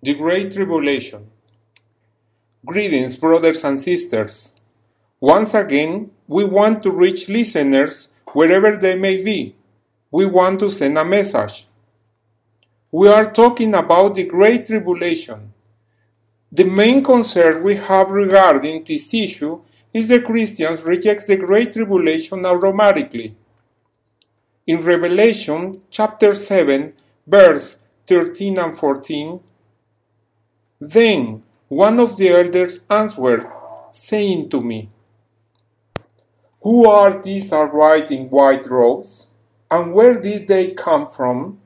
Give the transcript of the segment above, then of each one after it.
The Great Tribulation. Greetings, brothers and sisters. Once again, we want to reach listeners wherever they may be. We want to send a message. We are talking about the Great Tribulation. The main concern we have regarding this issue is the Christians reject the Great Tribulation automatically. In Revelation chapter 7, verse 13 and 14, then one of the elders answered, saying to me, Who are these arrayed in white robes, and where did they come from?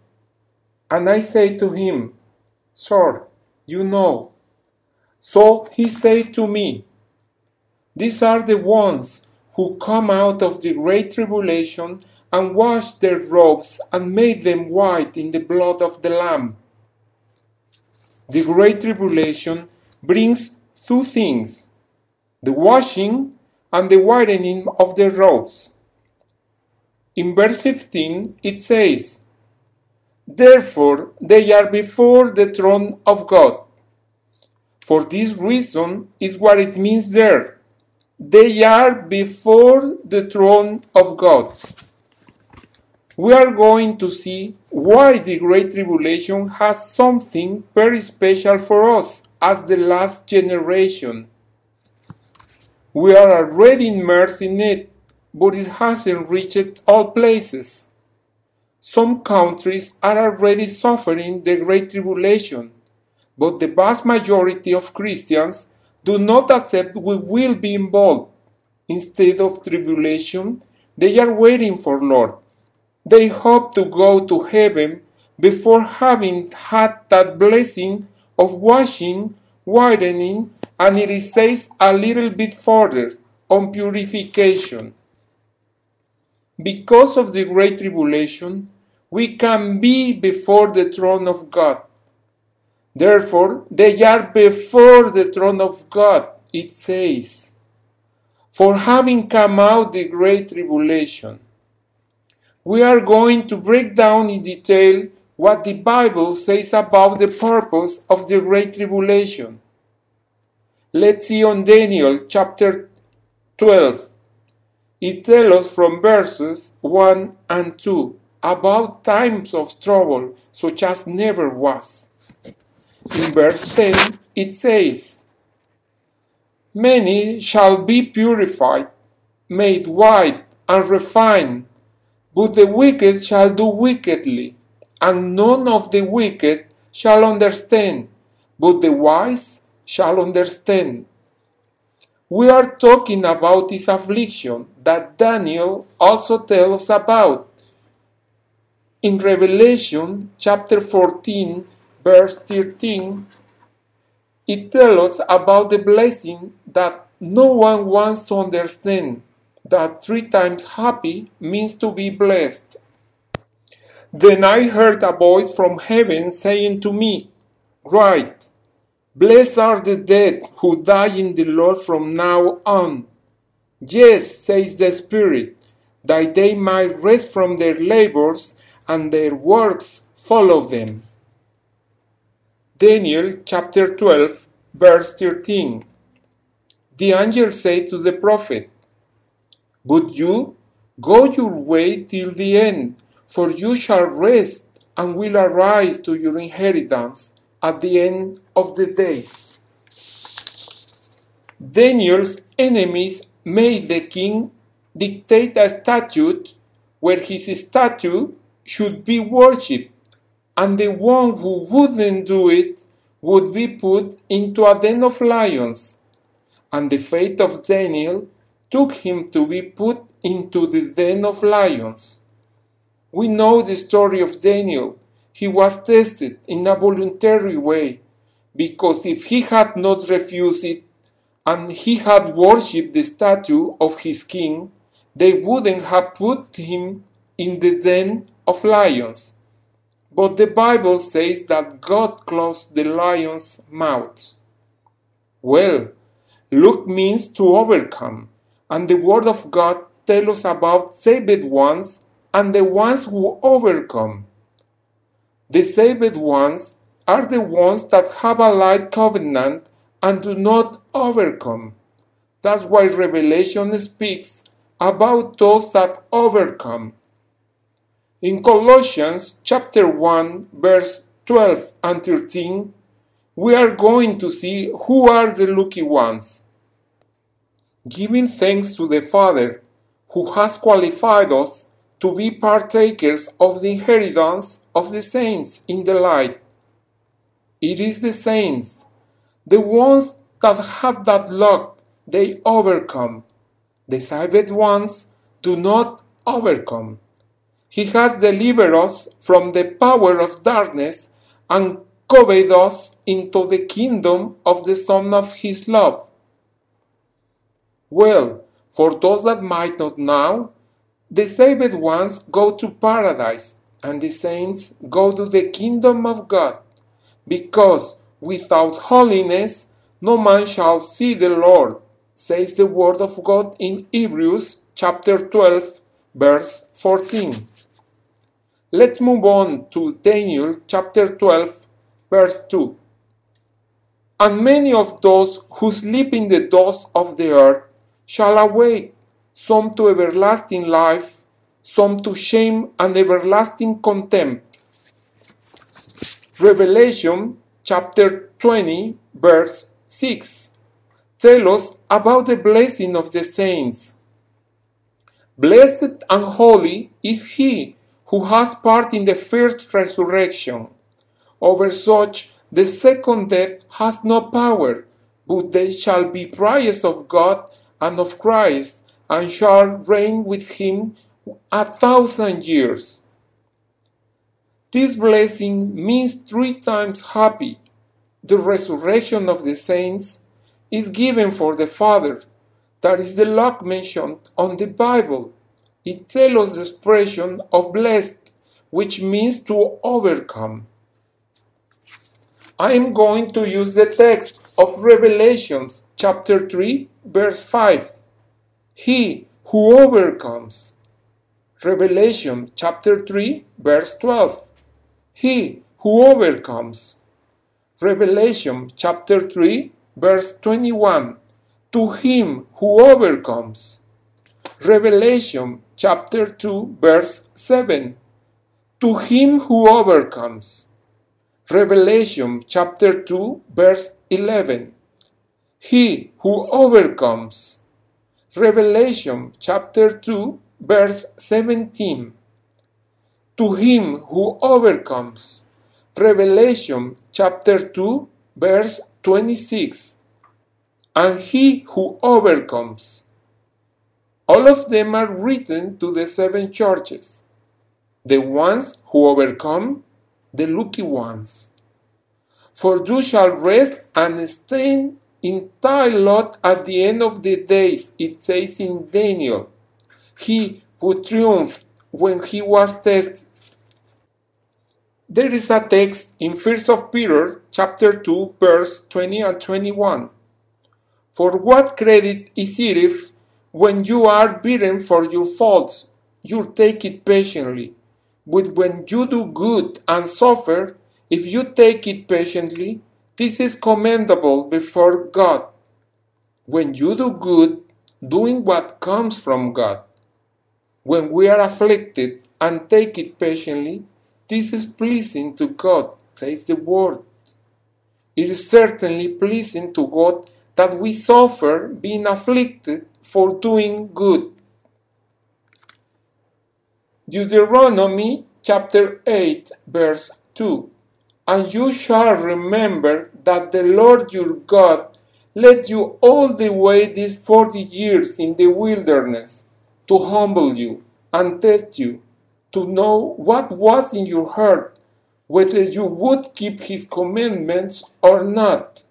And I said to him, Sir, you know. So he said to me, These are the ones who come out of the great tribulation and washed their robes and made them white in the blood of the Lamb. The Great Tribulation brings two things the washing and the whitening of the robes. In verse 15 it says, Therefore they are before the throne of God. For this reason is what it means there. They are before the throne of God we are going to see why the Great Tribulation has something very special for us as the last generation. We are already immersed in it, but it hasn't reached all places. Some countries are already suffering the Great Tribulation, but the vast majority of Christians do not accept we will be involved. Instead of tribulation, they are waiting for Lord. They hope to go to heaven before having had that blessing of washing, widening, and it says a little bit further on purification. Because of the Great Tribulation, we can be before the throne of God. Therefore, they are before the throne of God, it says, for having come out the Great Tribulation we are going to break down in detail what the Bible says about the purpose of the Great Tribulation. Let's see on Daniel chapter 12. It tells us from verses 1 and 2 about times of trouble such as never was. In verse 10 it says, Many shall be purified, made white, and refined but the wicked shall do wickedly, and none of the wicked shall understand, but the wise shall understand. We are talking about this affliction that Daniel also tells about. In Revelation chapter 14, verse 13, it tells us about the blessing that no one wants to understand that three times happy means to be blessed. Then I heard a voice from heaven saying to me, Write, Blessed are the dead who die in the Lord from now on. Yes, says the Spirit, that they might rest from their labors and their works follow them. Daniel chapter 12, verse 13. The angel said to the prophet, but you go your way till the end, for you shall rest and will arise to your inheritance at the end of the days. Daniel's enemies made the king dictate a statute where his statue should be worshipped, and the one who wouldn't do it would be put into a den of lions. And the fate of Daniel took him to be put into the den of lions. We know the story of Daniel. He was tested in a voluntary way, because if he had not refused it and he had worshipped the statue of his king, they wouldn't have put him in the den of lions. But the Bible says that God closed the lion's mouth. Well, Luke means to overcome and the Word of God tells us about saved ones and the ones who overcome. The saved ones are the ones that have a light covenant and do not overcome. That's why Revelation speaks about those that overcome. In Colossians chapter 1 verse 12 and 13, we are going to see who are the lucky ones. Giving thanks to the Father who has qualified us to be partakers of the inheritance of the saints in the light. It is the saints, the ones that have that luck, they overcome. The saved ones do not overcome. He has delivered us from the power of darkness and conveyed us into the kingdom of the Son of His love. Well, for those that might not know, the saved ones go to paradise, and the saints go to the kingdom of God, because without holiness no man shall see the Lord, says the word of God in Hebrews chapter 12, verse 14. Let's move on to Daniel chapter 12, verse 2. And many of those who sleep in the dust of the earth shall awake some to everlasting life, some to shame and everlasting contempt. Revelation chapter 20, verse 6 tell us about the blessing of the saints. Blessed and holy is he who has part in the first resurrection. Over such the second death has no power, but they shall be prayers of God and of Christ and shall reign with him a thousand years. This blessing means three times happy. The resurrection of the saints is given for the Father. That is the luck mentioned on the Bible. It tells us the expression of blessed, which means to overcome. I am going to use the text of Revelations chapter 3, verse 5 he who overcomes. Revelation chapter 3, verse 12. He who overcomes. Revelation chapter 3, verse 21. To him who overcomes. Revelation chapter 2, verse 7. To him who overcomes. Revelation chapter 2, verse 11. He who overcomes. Revelation chapter 2, verse 17. To him who overcomes. Revelation chapter 2, verse 26. And he who overcomes. All of them are written to the seven churches. The ones who overcome, the lucky ones. For you shall rest and stand entire lot at the end of the days, it says in Daniel. He would triumph when he was tested. There is a text in 1 of Peter chapter 2 verse 20 and 21. For what credit is it if when you are beaten for your faults you take it patiently? But when you do good and suffer, if you take it patiently, this is commendable before God. When you do good, doing what comes from God. When we are afflicted and take it patiently, this is pleasing to God, says the word. It is certainly pleasing to God that we suffer being afflicted for doing good. Deuteronomy chapter 8, verse 2 and you shall remember that the Lord your God led you all the way these forty years in the wilderness to humble you and test you, to know what was in your heart, whether you would keep his commandments or not.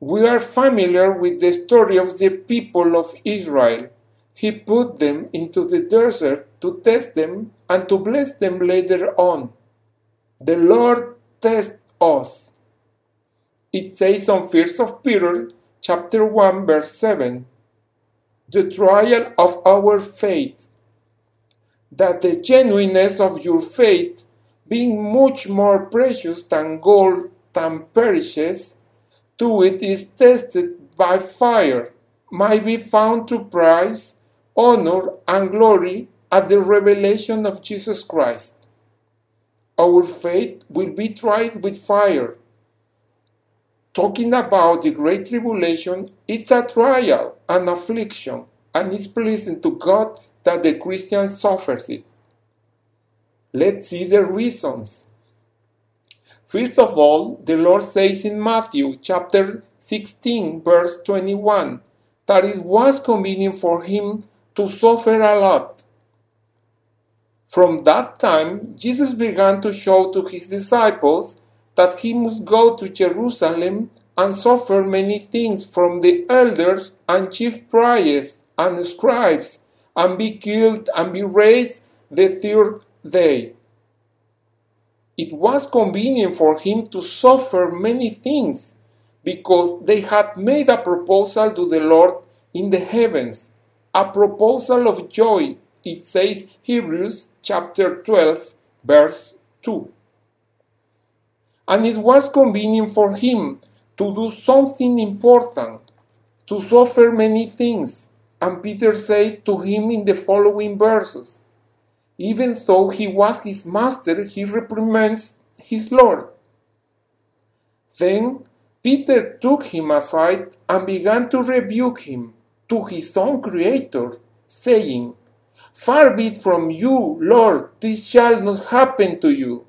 We are familiar with the story of the people of Israel. He put them into the desert to test them and to bless them later on. The Lord tests us. It says on 1 of Peter chapter 1 verse 7, the trial of our faith, that the genuineness of your faith, being much more precious than gold that perishes, to it is tested by fire, might be found to prize, honor, and glory at the revelation of Jesus Christ. Our faith will be tried with fire. Talking about the great tribulation, it's a trial, an affliction, and it's pleasing to God that the Christian suffers it. Let's see the reasons. First of all, the Lord says in Matthew chapter 16, verse 21, that it was convenient for him to suffer a lot. From that time, Jesus began to show to his disciples that he must go to Jerusalem and suffer many things from the elders and chief priests and scribes, and be killed and be raised the third day. It was convenient for him to suffer many things because they had made a proposal to the Lord in the heavens, a proposal of joy. It says Hebrews chapter 12, verse 2. And it was convenient for him to do something important, to suffer many things. And Peter said to him in the following verses even though he was his master, he reprimands his Lord. Then Peter took him aside and began to rebuke him to his own Creator, saying, Far be it from you, Lord, this shall not happen to you.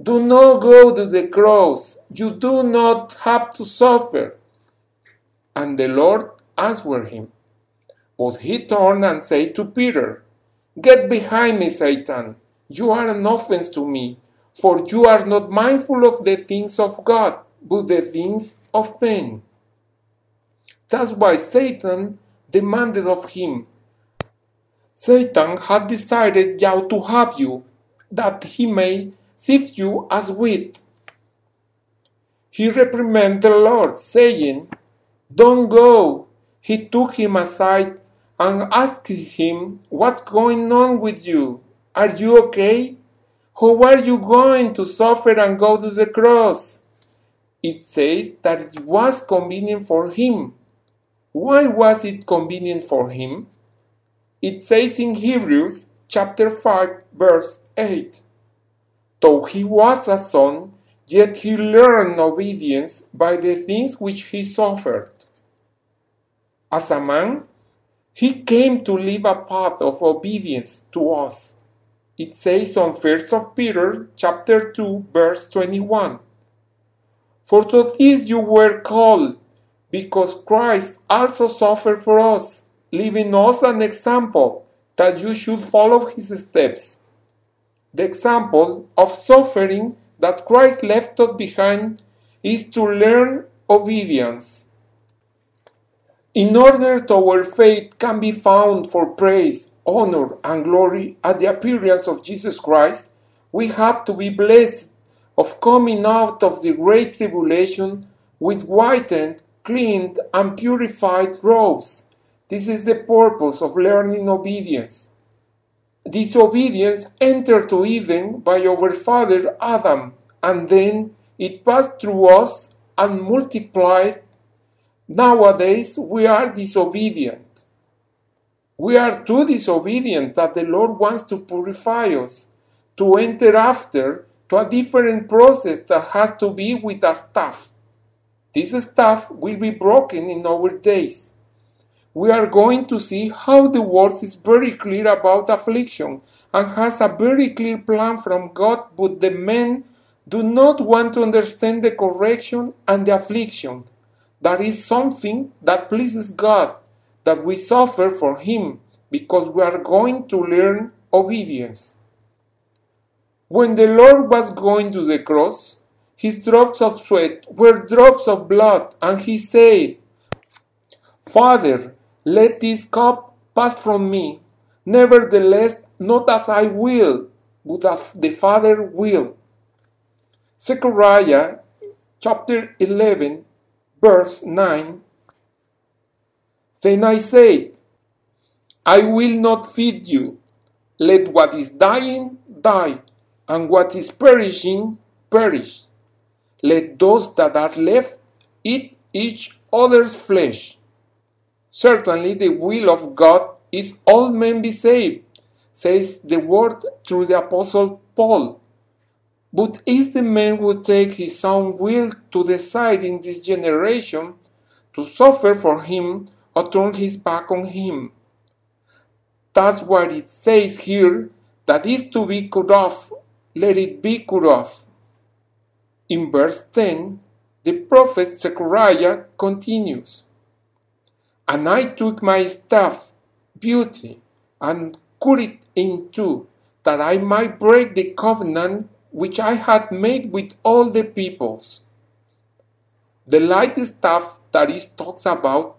Do not go to the cross. You do not have to suffer. And the Lord answered him. But he turned and said to Peter, Get behind me, Satan. You are an offense to me, for you are not mindful of the things of God, but the things of men. That's why Satan demanded of him. Satan had decided how to have you, that he may sift you as wheat. He reprimanded the Lord, saying, Don't go. He took him aside and asked him, What's going on with you? Are you okay? How are you going to suffer and go to the cross? It says that it was convenient for him. Why was it convenient for him? It says in Hebrews chapter 5 verse 8 Though he was a son, yet he learned obedience by the things which he suffered. As a man, he came to live a path of obedience to us. It says on 1 Peter chapter 2 verse 21. For to this you were called, because Christ also suffered for us, leaving us an example that you should follow his steps. The example of suffering that Christ left us behind is to learn obedience. In order that our faith can be found for praise, honor, and glory at the appearance of Jesus Christ, we have to be blessed of coming out of the great tribulation with whitened, cleaned, and purified robes. This is the purpose of learning obedience. Disobedience entered to Eden by our father Adam, and then it passed through us and multiplied Nowadays, we are disobedient. We are too disobedient that the Lord wants to purify us, to enter after to a different process that has to be with a staff. This staff will be broken in our days. We are going to see how the word is very clear about affliction and has a very clear plan from God, but the men do not want to understand the correction and the affliction that is something that pleases God, that we suffer for Him because we are going to learn obedience. When the Lord was going to the cross, his drops of sweat were drops of blood, and he said, Father, let this cup pass from me. Nevertheless, not as I will, but as the Father will. Zechariah chapter 11, verse 9 Then I said, I will not feed you. Let what is dying die, and what is perishing perish. Let those that are left eat each other's flesh. Certainly, the will of God is all men be saved, says the word through the Apostle Paul. But if the man would take his own will to decide in this generation to suffer for him or turn his back on him? That's what it says here that is to be cut off, let it be cut off. In verse 10, the prophet Zechariah continues And I took my staff, beauty, and cut it in two, that I might break the covenant which I had made with all the peoples. The light staff that is talks about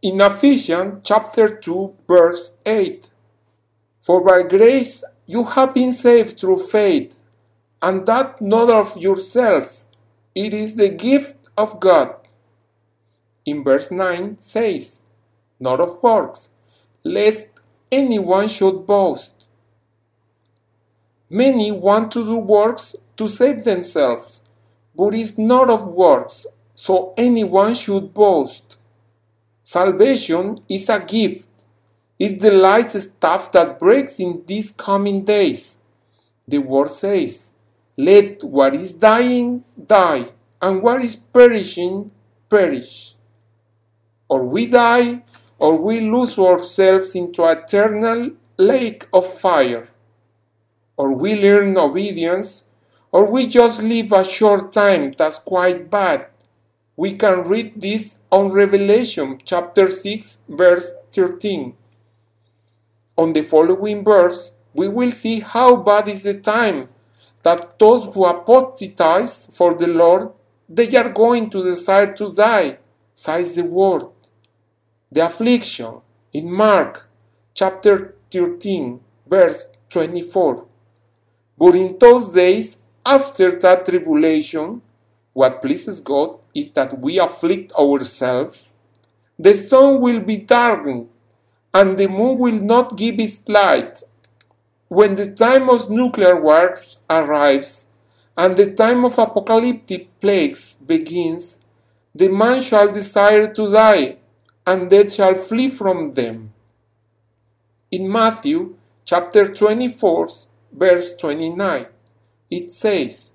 in Ephesians chapter 2 verse 8. For by grace you have been saved through faith, and that not of yourselves, it is the gift of God. In verse 9 says, Not of works, lest anyone should boast. Many want to do works to save themselves, but it's not of works, so anyone should boast. Salvation is a gift. It's the light stuff that breaks in these coming days. The word says, Let what is dying die, and what is perishing perish. Or we die, or we lose ourselves into eternal lake of fire. Or we learn obedience, or we just live a short time that's quite bad. We can read this on Revelation chapter 6, verse 13. On the following verse, we will see how bad is the time that those who apostatize for the Lord, they are going to desire to die, says the word. The affliction in Mark chapter 13, verse 24. But in those days, after that tribulation, what pleases God is that we afflict ourselves. The sun will be darkened, and the moon will not give its light. When the time of nuclear wars arrives, and the time of apocalyptic plagues begins, the man shall desire to die, and death shall flee from them. In Matthew chapter 24, verse 29, it says,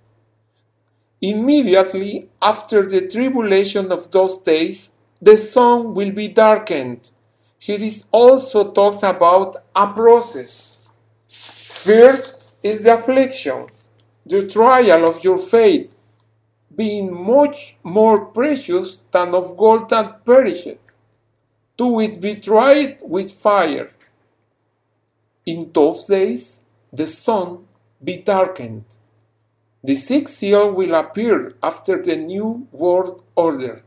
Immediately after the tribulation of those days, the sun will be darkened. Here is also talks about a process. First is the affliction, the trial of your faith, being much more precious than of gold that perisheth, to it be tried with fire. In those days the sun be darkened the sixth seal will appear after the New World Order.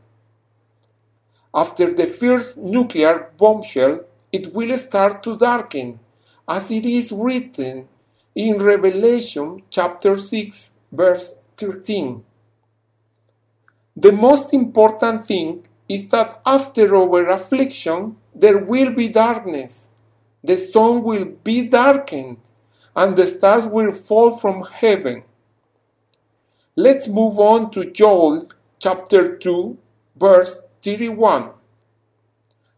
After the first nuclear bombshell, it will start to darken, as it is written in Revelation chapter 6, verse 13. The most important thing is that after our affliction, there will be darkness. The sun will be darkened, and the stars will fall from heaven. Let's move on to Joel chapter 2, verse 31.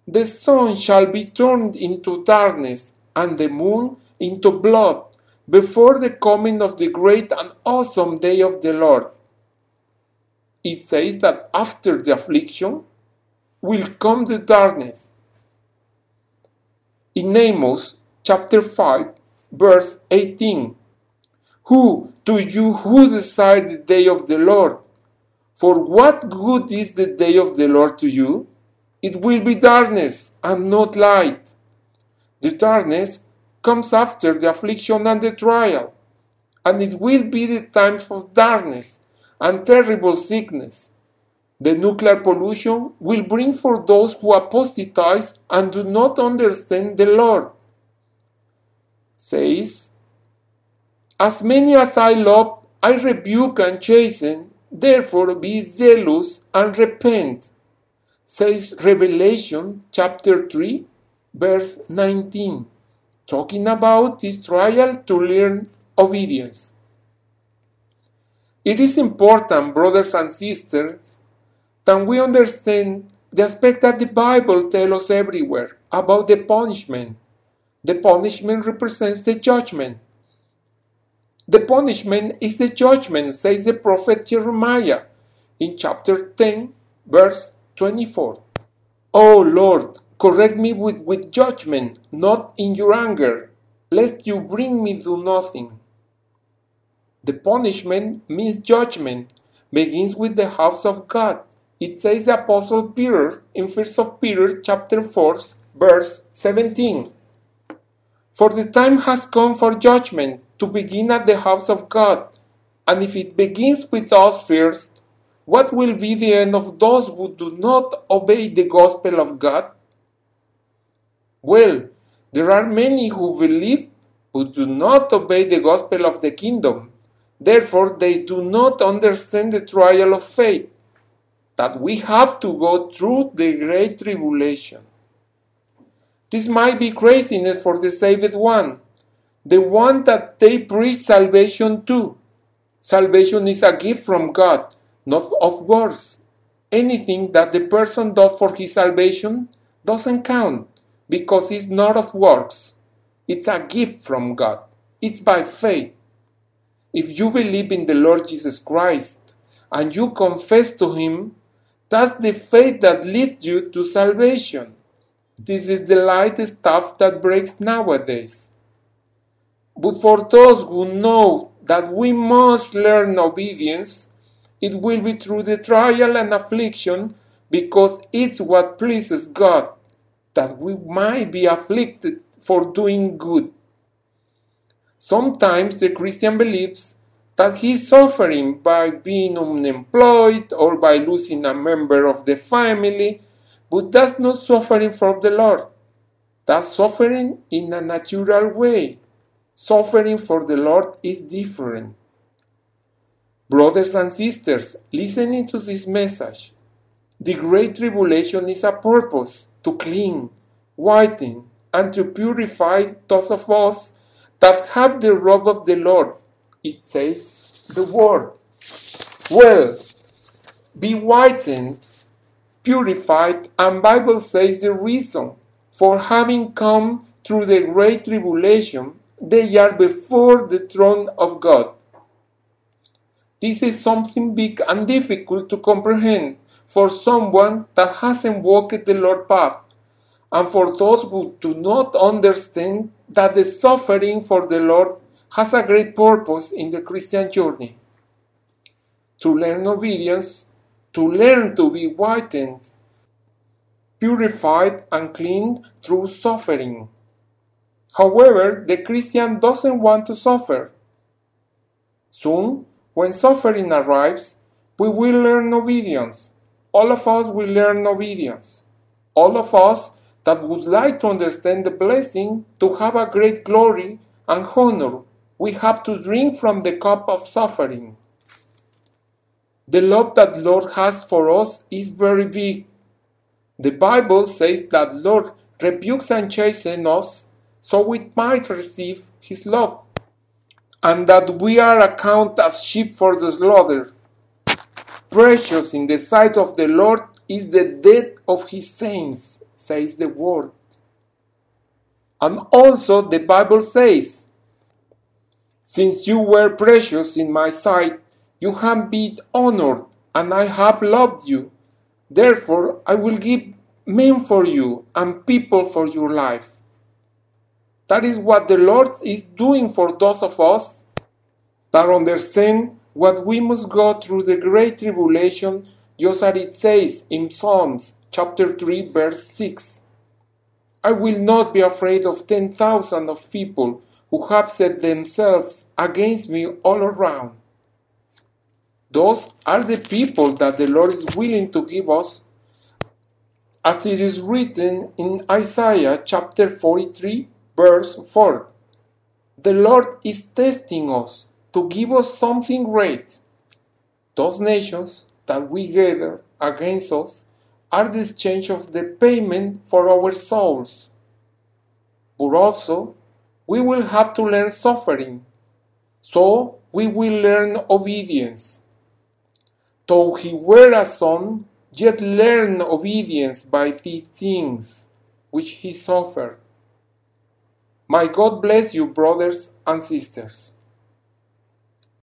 The sun shall be turned into darkness, and the moon into blood, before the coming of the great and awesome day of the Lord. It says that after the affliction will come the darkness. In Amos chapter 5, verse 18, who to you who desire the day of the Lord? For what good is the day of the Lord to you? It will be darkness and not light. The darkness comes after the affliction and the trial, and it will be the time of darkness and terrible sickness. The nuclear pollution will bring for those who apostatize and do not understand the Lord. Says as many as I love, I rebuke and chasten, therefore be zealous and repent, says Revelation chapter 3, verse 19, talking about this trial to learn obedience. It is important, brothers and sisters, that we understand the aspect that the Bible tells us everywhere about the punishment. The punishment represents the judgment. The punishment is the judgment, says the prophet Jeremiah in chapter 10, verse 24. O Lord, correct me with, with judgment, not in your anger, lest you bring me to nothing. The punishment means judgment, begins with the house of God. It says the apostle Peter in 1 of Peter chapter 4 verse 17. For the time has come for judgment to begin at the house of God. And if it begins with us first, what will be the end of those who do not obey the gospel of God? Well, there are many who believe who do not obey the gospel of the kingdom. Therefore, they do not understand the trial of faith that we have to go through the great tribulation. This might be craziness for the saved one, the one that they preach salvation to. Salvation is a gift from God, not of works. Anything that the person does for his salvation doesn't count because it's not of works. It's a gift from God. It's by faith. If you believe in the Lord Jesus Christ and you confess to Him, that's the faith that leads you to salvation. This is the light stuff that breaks nowadays. But for those who know that we must learn obedience, it will be through the trial and affliction because it's what pleases God that we might be afflicted for doing good. Sometimes the Christian believes that he is suffering by being unemployed or by losing a member of the family, but that's not suffering from the Lord. That's suffering in a natural way. Suffering for the Lord is different. Brothers and sisters, listening to this message, the Great Tribulation is a purpose to clean, whiten, and to purify those of us that have the robe of the Lord. It says the word. Well, be whitened, purified, and Bible says the reason for having come through the great tribulation, they are before the throne of God. This is something big and difficult to comprehend for someone that hasn't walked the Lord path and for those who do not understand that the suffering for the Lord has a great purpose in the Christian journey. To learn obedience, to learn to be whitened, purified and cleaned through suffering. However, the Christian doesn't want to suffer. Soon, when suffering arrives, we will learn obedience. All of us will learn obedience. All of us that would like to understand the blessing to have a great glory and honor, we have to drink from the cup of suffering. The love that Lord has for us is very big. The Bible says that Lord rebukes and chastens us so we might receive his love, and that we are accounted as sheep for the slaughter. Precious in the sight of the Lord is the death of his saints says the word. And also the Bible says, Since you were precious in my sight, you have been honored, and I have loved you. Therefore, I will give men for you and people for your life. That is what the Lord is doing for those of us that understand what we must go through the great tribulation, just as it says in Psalms chapter 3 verse 6. I will not be afraid of 10,000 of people who have set themselves against me all around. Those are the people that the Lord is willing to give us, as it is written in Isaiah chapter 43, verse 4. The Lord is testing us to give us something great. Those nations that we gather against us are the exchange of the payment for our souls. But also, we will have to learn suffering, so we will learn obedience. Though he were a son, yet learn obedience by the things which he suffered. My God bless you, brothers and sisters.